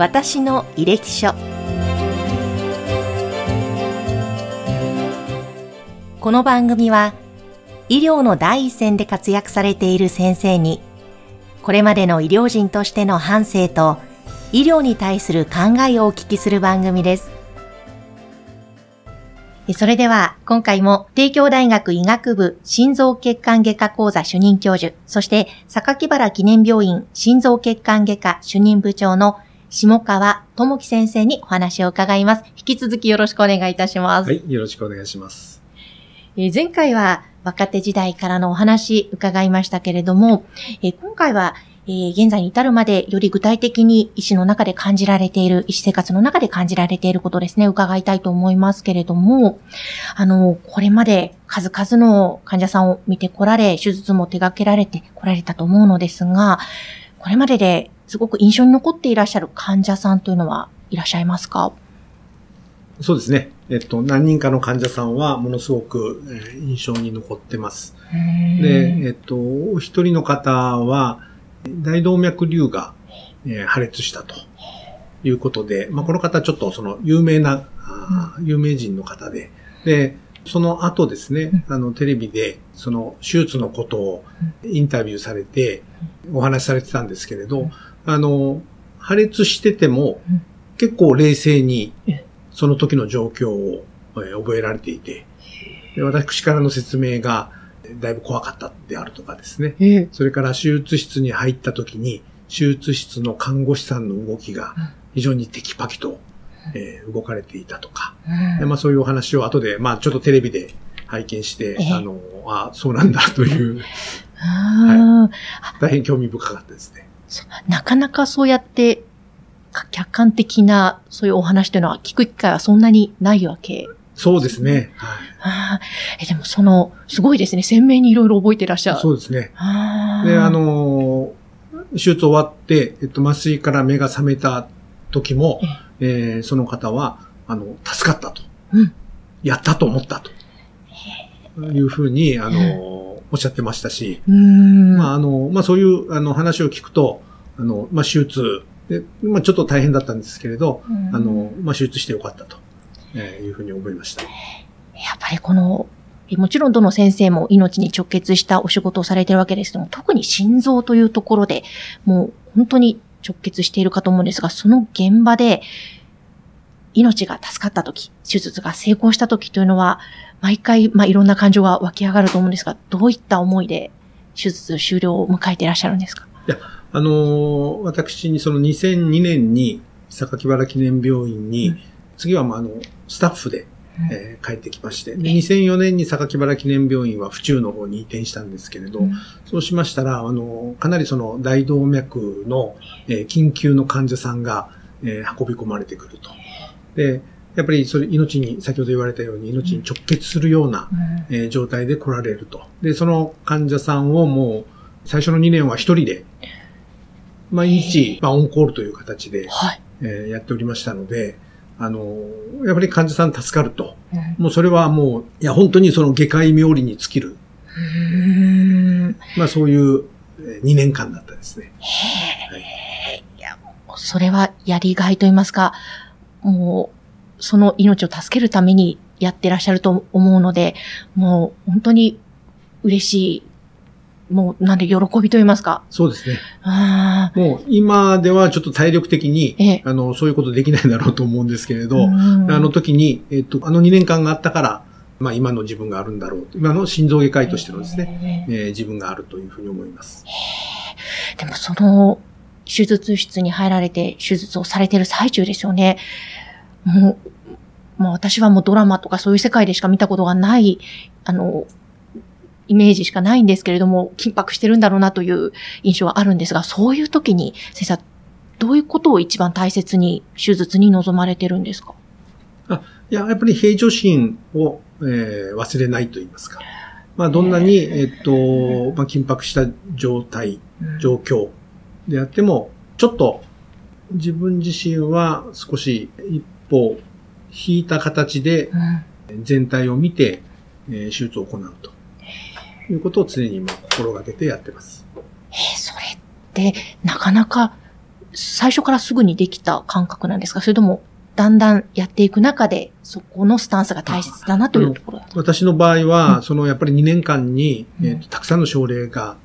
私の履歴書この番組は医療の第一線で活躍されている先生にこれまでの医療人としての反省と医療に対する考えをお聞きする番組です。それでは、今回も、帝京大学医学部心臓血管外科講座主任教授、そして、榊原記念病院心臓血管外科主任部長の下川智樹先生にお話を伺います。引き続きよろしくお願いいたします。はい、よろしくお願いします。えー、前回は若手時代からのお話伺いましたけれども、えー、今回はえー、現在に至るまでより具体的に医師の中で感じられている、医師生活の中で感じられていることですね、伺いたいと思いますけれども、あの、これまで数々の患者さんを見てこられ、手術も手掛けられてこられたと思うのですが、これまでですごく印象に残っていらっしゃる患者さんというのはいらっしゃいますか？そうですね。えっと、何人かの患者さんはものすごく、えー、印象に残ってます。で、えっと、お一人の方は、大動脈瘤が、えー、破裂したということで、まあ、この方ちょっとその有名な、うん、有名人の方で、で、その後ですね、あの、テレビで、その、手術のことをインタビューされて、お話しされてたんですけれど、あの、破裂してても、結構冷静に、その時の状況を覚えられていて、私からの説明が、だいぶ怖かったであるとかですね。えー、それから手術室に入った時に、手術室の看護師さんの動きが非常にテキパキと、えー、動かれていたとか、うん、まあそういうお話を後で、まあちょっとテレビで拝見して、えー、あの、あそうなんだという、はい、大変興味深かったですね。なかなかそうやって客観的なそういうお話というのは聞く機会はそんなにないわけそうですね。はい。え、でもその、すごいですね。鮮明にいろいろ覚えてらっしゃる。そうですね。で、あの、手術終わって、えっと、麻酔から目が覚めた時も、ええー、その方は、あの、助かったと。うん。やったと思ったと。いうふうに、あの、おっしゃってましたし、まあ、あの、まあ、そういう、あの、話を聞くと、あの、まあ、手術で、まあ、ちょっと大変だったんですけれど、あの、まあ、手術してよかったと。えー、いうふうに思いました。やっぱりこの、もちろんどの先生も命に直結したお仕事をされているわけですけども、特に心臓というところで、もう本当に直結しているかと思うんですが、その現場で、命が助かった時、手術が成功した時というのは、毎回、まあ、いろんな感情が湧き上がると思うんですが、どういった思いで手術終了を迎えていらっしゃるんですか？いや、あのー、私にその2002年に、榊原記念病院に、うん、次はまあ、あの、スタッフで、えー、帰ってきまして、で2004年に榊原記念病院は府中の方に移転したんですけれど、うん、そうしましたら、あの、かなりその大動脈の、えー、緊急の患者さんが、えー、運び込まれてくると。で、やっぱりそれ命に、先ほど言われたように命に直結するような、うん、えー、状態で来られると。で、その患者さんをもう、最初の2年は一人で、毎日、まあ、オンコールという形で、はい、えー、やっておりましたので、あの、やっぱり患者さん助かると。うん、もうそれはもう、いや、本当にその外科医冥利に尽きる。まあそういう2年間だったですね。はい、いや、それはやりがいと言いますか、もう、その命を助けるためにやってらっしゃると思うので、もう本当に嬉しいもう、なんで喜びと言いますか。そうですね。もう、今ではちょっと体力的に、えあの、そういうことできないだろうと思うんですけれど、あの時に、えっと、あの2年間があったから、まあ今の自分があるんだろう。今の心臓外科医としてのですね、えー、自分があるというふうに思います。でもその、手術室に入られて手術をされている最中ですよね。もう、もう私はもうドラマとかそういう世界でしか見たことがない、あの、イメージしかないんですけれども、緊迫してるんだろうなという印象はあるんですが、そういう時に、先生どういうことを一番大切に手術に臨まれてるんですか？あいや、やっぱり平常心を、えー、忘れないと言いますか。まあ、どんなに、えっと、まあ、緊迫した状態、状況であっても、ちょっと自分自身は少し一歩引いた形で全体を見て、えー、手術を行うと。いうことを常に今心がけてやってます。えー、それってなかなか最初からすぐにできた感覚なんですか？それとも、だんだんやっていく中で、そこのスタンスが大切だなというところ私の場合は、うん、そのやっぱり2年間に、えーと、たくさんの症例が、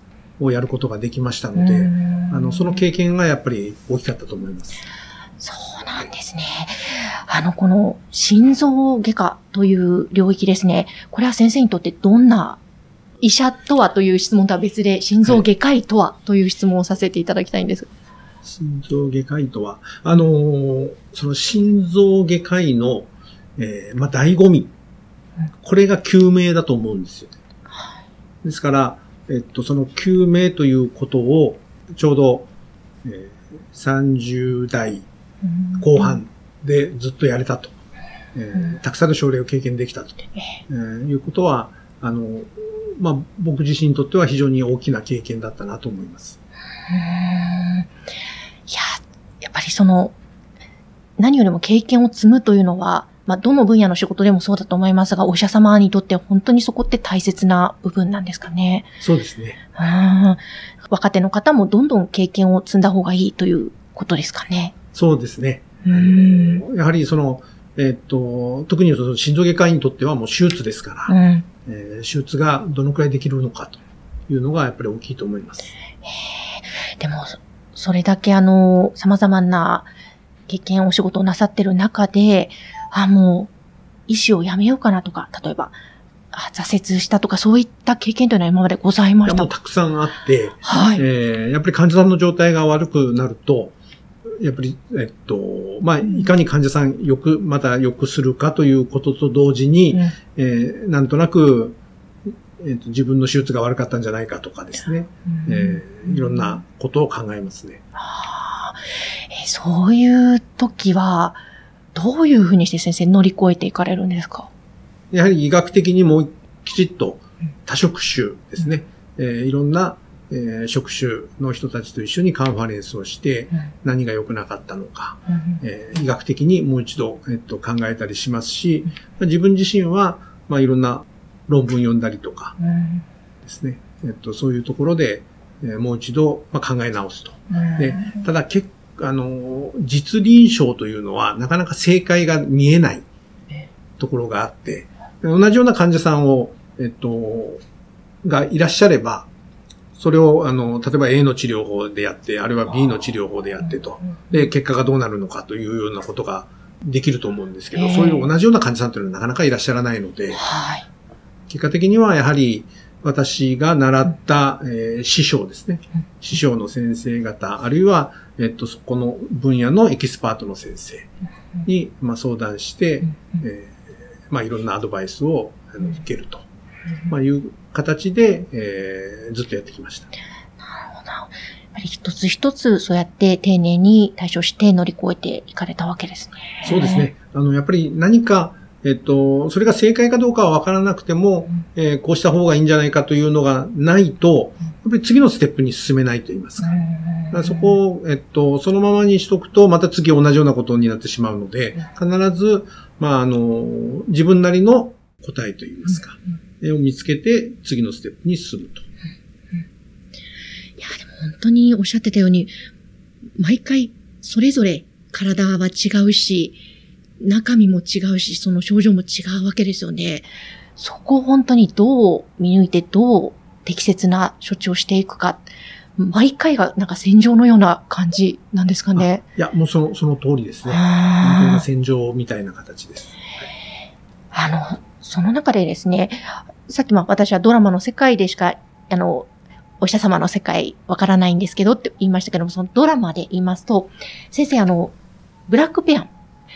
をやることができましたので、あの、その経験がやっぱり大きかったと思います。そうなんですね。あの、この心臓外科という領域ですね。これは先生にとってどんな医者とはという質問とは別で、心臓外科医とはという質問をさせていただきたいんです。はい心臓外科医とは、あのー、その心臓外科医の、えー、まあ、醍醐味。これが救命だと思うんですよね。ですから、えっと、その救命ということを、ちょうど、えー、30代後半でずっとやれたと。えー、たくさんの症例を経験できたと、えー、いうことは、あの、まあ、僕自身にとっては非常に大きな経験だったなと思います。いや、やっぱりその、何よりも経験を積むというのは、まあ、どの分野の仕事でもそうだと思いますが、お医者様にとって本当にそこって大切な部分なんですかね。そうですね。うん若手の方もどんどん経験を積んだ方がいいということですかね。そうですね。うんやはりその、えっ、と、特にその心臓外科医にとってはもう手術ですから、うん、えー、手術がどのくらいできるのかというのがやっぱり大きいと思います。でも、それだけあの、様々な経験、お仕事をなさってる中で、あ、もう、医師を辞めようかなとか、例えば、あ挫折したとか、そういった経験というのは今までございましたたくさんあって、はい。えー、やっぱり患者さんの状態が悪くなると、やっぱり、えっと、まあ、いかに患者さんよく、また良くするかということと同時に、うん、えー、なんとなく、えーと、自分の手術が悪かったんじゃないかとかですね、うん、えー、いろんなことを考えますね。はあえー、そういう時は、どういうふうにして先生乗り越えていかれるんですか？やはり医学的にもきちっと多職種ですね、うん、えー、いろんな、えー、職種の人たちと一緒にカンファレンスをして、何が良くなかったのか、うん、えー、医学的にもう一度、えっと、考えたりしますし、自分自身は、まあ、いろんな論文読んだりとかですね。えっと、そういうところで、えー、もう一度、まあ、考え直すと。で、ただ結あの、実臨床というのはなかなか正解が見えないところがあって、同じような患者さんを、えっと、がいらっしゃれば、それを、あの、例えば A の治療法でやって、あるいは B の治療法でやってと、で、結果がどうなるのかというようなことができると思うんですけど、そういう同じような患者さんというのはなかなかいらっしゃらないので、はい、結果的にはやはり私が習った、えー、師匠ですね。師匠の先生方、あるいは、えっと、そこの分野のエキスパートの先生に、まあ、相談して、えー、まあ、いろんなアドバイスをあの受けると、まあ、いう形で、えー、ずっとやってきました。なるほど。やっぱり一つ一つそうやって丁寧に対処して乗り越えていかれたわけですね。そうですね。あの、やっぱり何か、えっと、それが正解かどうかはわからなくても、うん、えー、こうした方がいいんじゃないかというのがないと、やっぱり次のステップに進めないと言いますか。かそこを、えっと、そのままにしとくと、また次同じようなことになってしまうので、必ず、まあ、あの、自分なりの答えと言いますか、うん、を見つけて、次のステップに進むと。いや、でも本当におっしゃってたように、毎回、それぞれ体は違うし、中身も違うし、その症状も違うわけですよね。そこを本当にどう見抜いて、どう適切な処置をしていくか。毎回がなんか戦場のような感じなんですかね。いや、もうその、その通りですね。本当に戦場みたいな形です。はい、あの、その中でですね、さっきも私はドラマの世界でしか、あの、お医者様の世界わからないんですけどって言いましたけども、そのドラマで言いますと、先生あの、ブラックペアン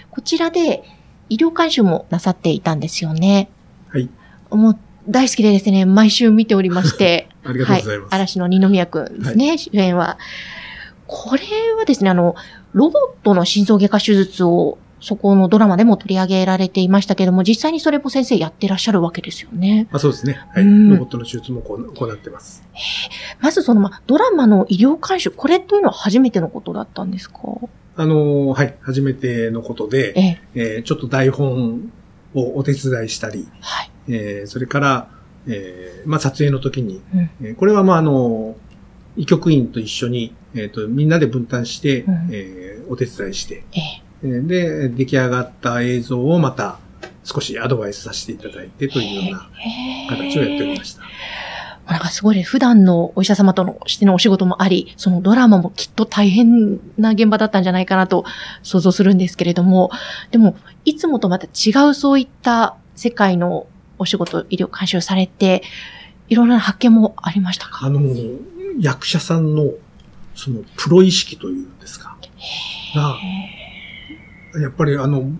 こちらで医療監修もなさっていたんですよね。はい。もう大好きでですね、毎週見ておりまして。ありがとうございます。はい、嵐の二宮くんですね、はい、主演は。これはですね、あの、ロボットの心臓外科手術をそこのドラマでも取り上げられていましたけども、実際にそれも先生やってらっしゃるわけですよね。あそうですね。はい。ロボットの手術も行ってます。まずその、ま、ドラマの医療監修、これというのは初めてのことだったんですか？あの、はい、初めてのことで、ええー、ちょっと台本をお手伝いしたり、はい、えー、それから、えー、まあ、撮影の時に、うん、これはまあ、あの、医局員と一緒に、えっ、と、みんなで分担して、うんえーお手伝いして、ええ。えーで、出来上がった映像をまた少しアドバイスさせていただいてというような形をやっておりました。なんかすごいね、普段のお医者様とのしてのお仕事もあり、そのドラマもきっと大変な現場だったんじゃないかなと想像するんですけれども、でも、いつもとまた違うそういった世界のお仕事、医療監修されて、いろんな発見もありましたか？あの、役者さんの、その、プロ意識というんですか。が、やっぱりあの、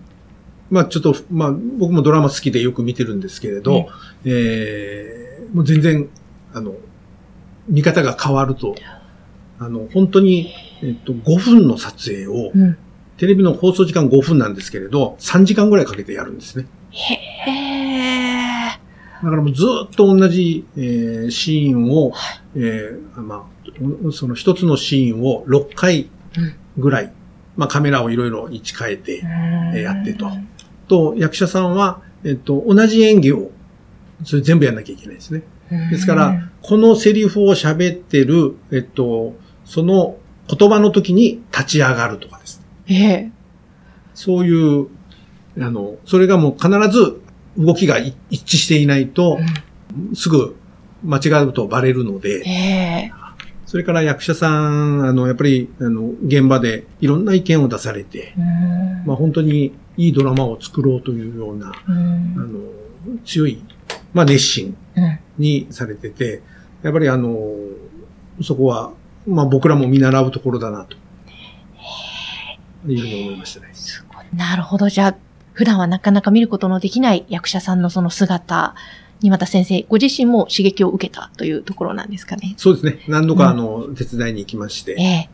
まあちょっと、まあ僕もドラマ好きでよく見てるんですけれど、えーもう全然、あの、見方が変わると、あの、本当に、えっと、5分の撮影を、うん。テレビの放送時間5分なんですけれど、3時間ぐらいかけてやるんですね。へえ。だからもうずっと同じ、えーシーンを、えーまあ、その一つのシーンを6回ぐらい、まあカメラをいろいろ位置変えて、えーやってと。と、役者さんは、えっと、同じ演技を、それ全部やんなきゃいけないですね。ですから、このセリフを喋ってる、えっと、その言葉の時に立ち上がるとかですね。ええ。そういう、あの、それがもう必ず動きがい一致していないと、すぐ間違うとバレるので、ええ。それから役者さん、あの、やっぱり、あの、現場でいろんな意見を出されて、うんまあ本当にいいドラマを作ろうというような、うんあの、強い、まあ熱心うんにされてて、やっぱりあの、そこは、まあ僕らも見習うところだな、というふうに思いましたね。すごい。なるほど。じゃあ、普段はなかなか見ることのできない役者さんのその姿にまた先生、ご自身も刺激を受けたというところなんですかね。そうですね。何度かうんあの、手伝いに行きまして、ええ。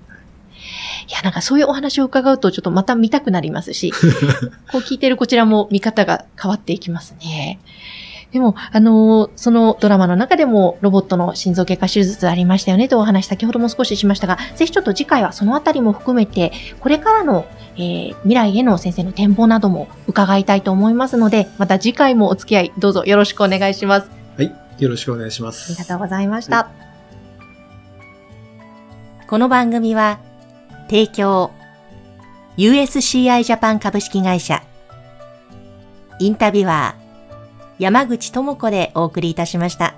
いや、なんかそういうお話を伺うとちょっとまた見たくなりますし、こう聞いてるこちらも見方が変わっていきますね。でも、あのーそのドラマの中でもロボットの心臓外科手術ありましたよねというお話先ほども少ししましたが、ぜひちょっと次回はそのあたりも含めて、これからの、えー未来への先生の展望なども伺いたいと思いますので、また次回もお付き合いどうぞよろしくお願いします。はい。よろしくお願いしまあす。りがとうございました。はこの番組は、提供、USCI ジャパン株式会社、インタビュアー、山口智子でお送りいたしました。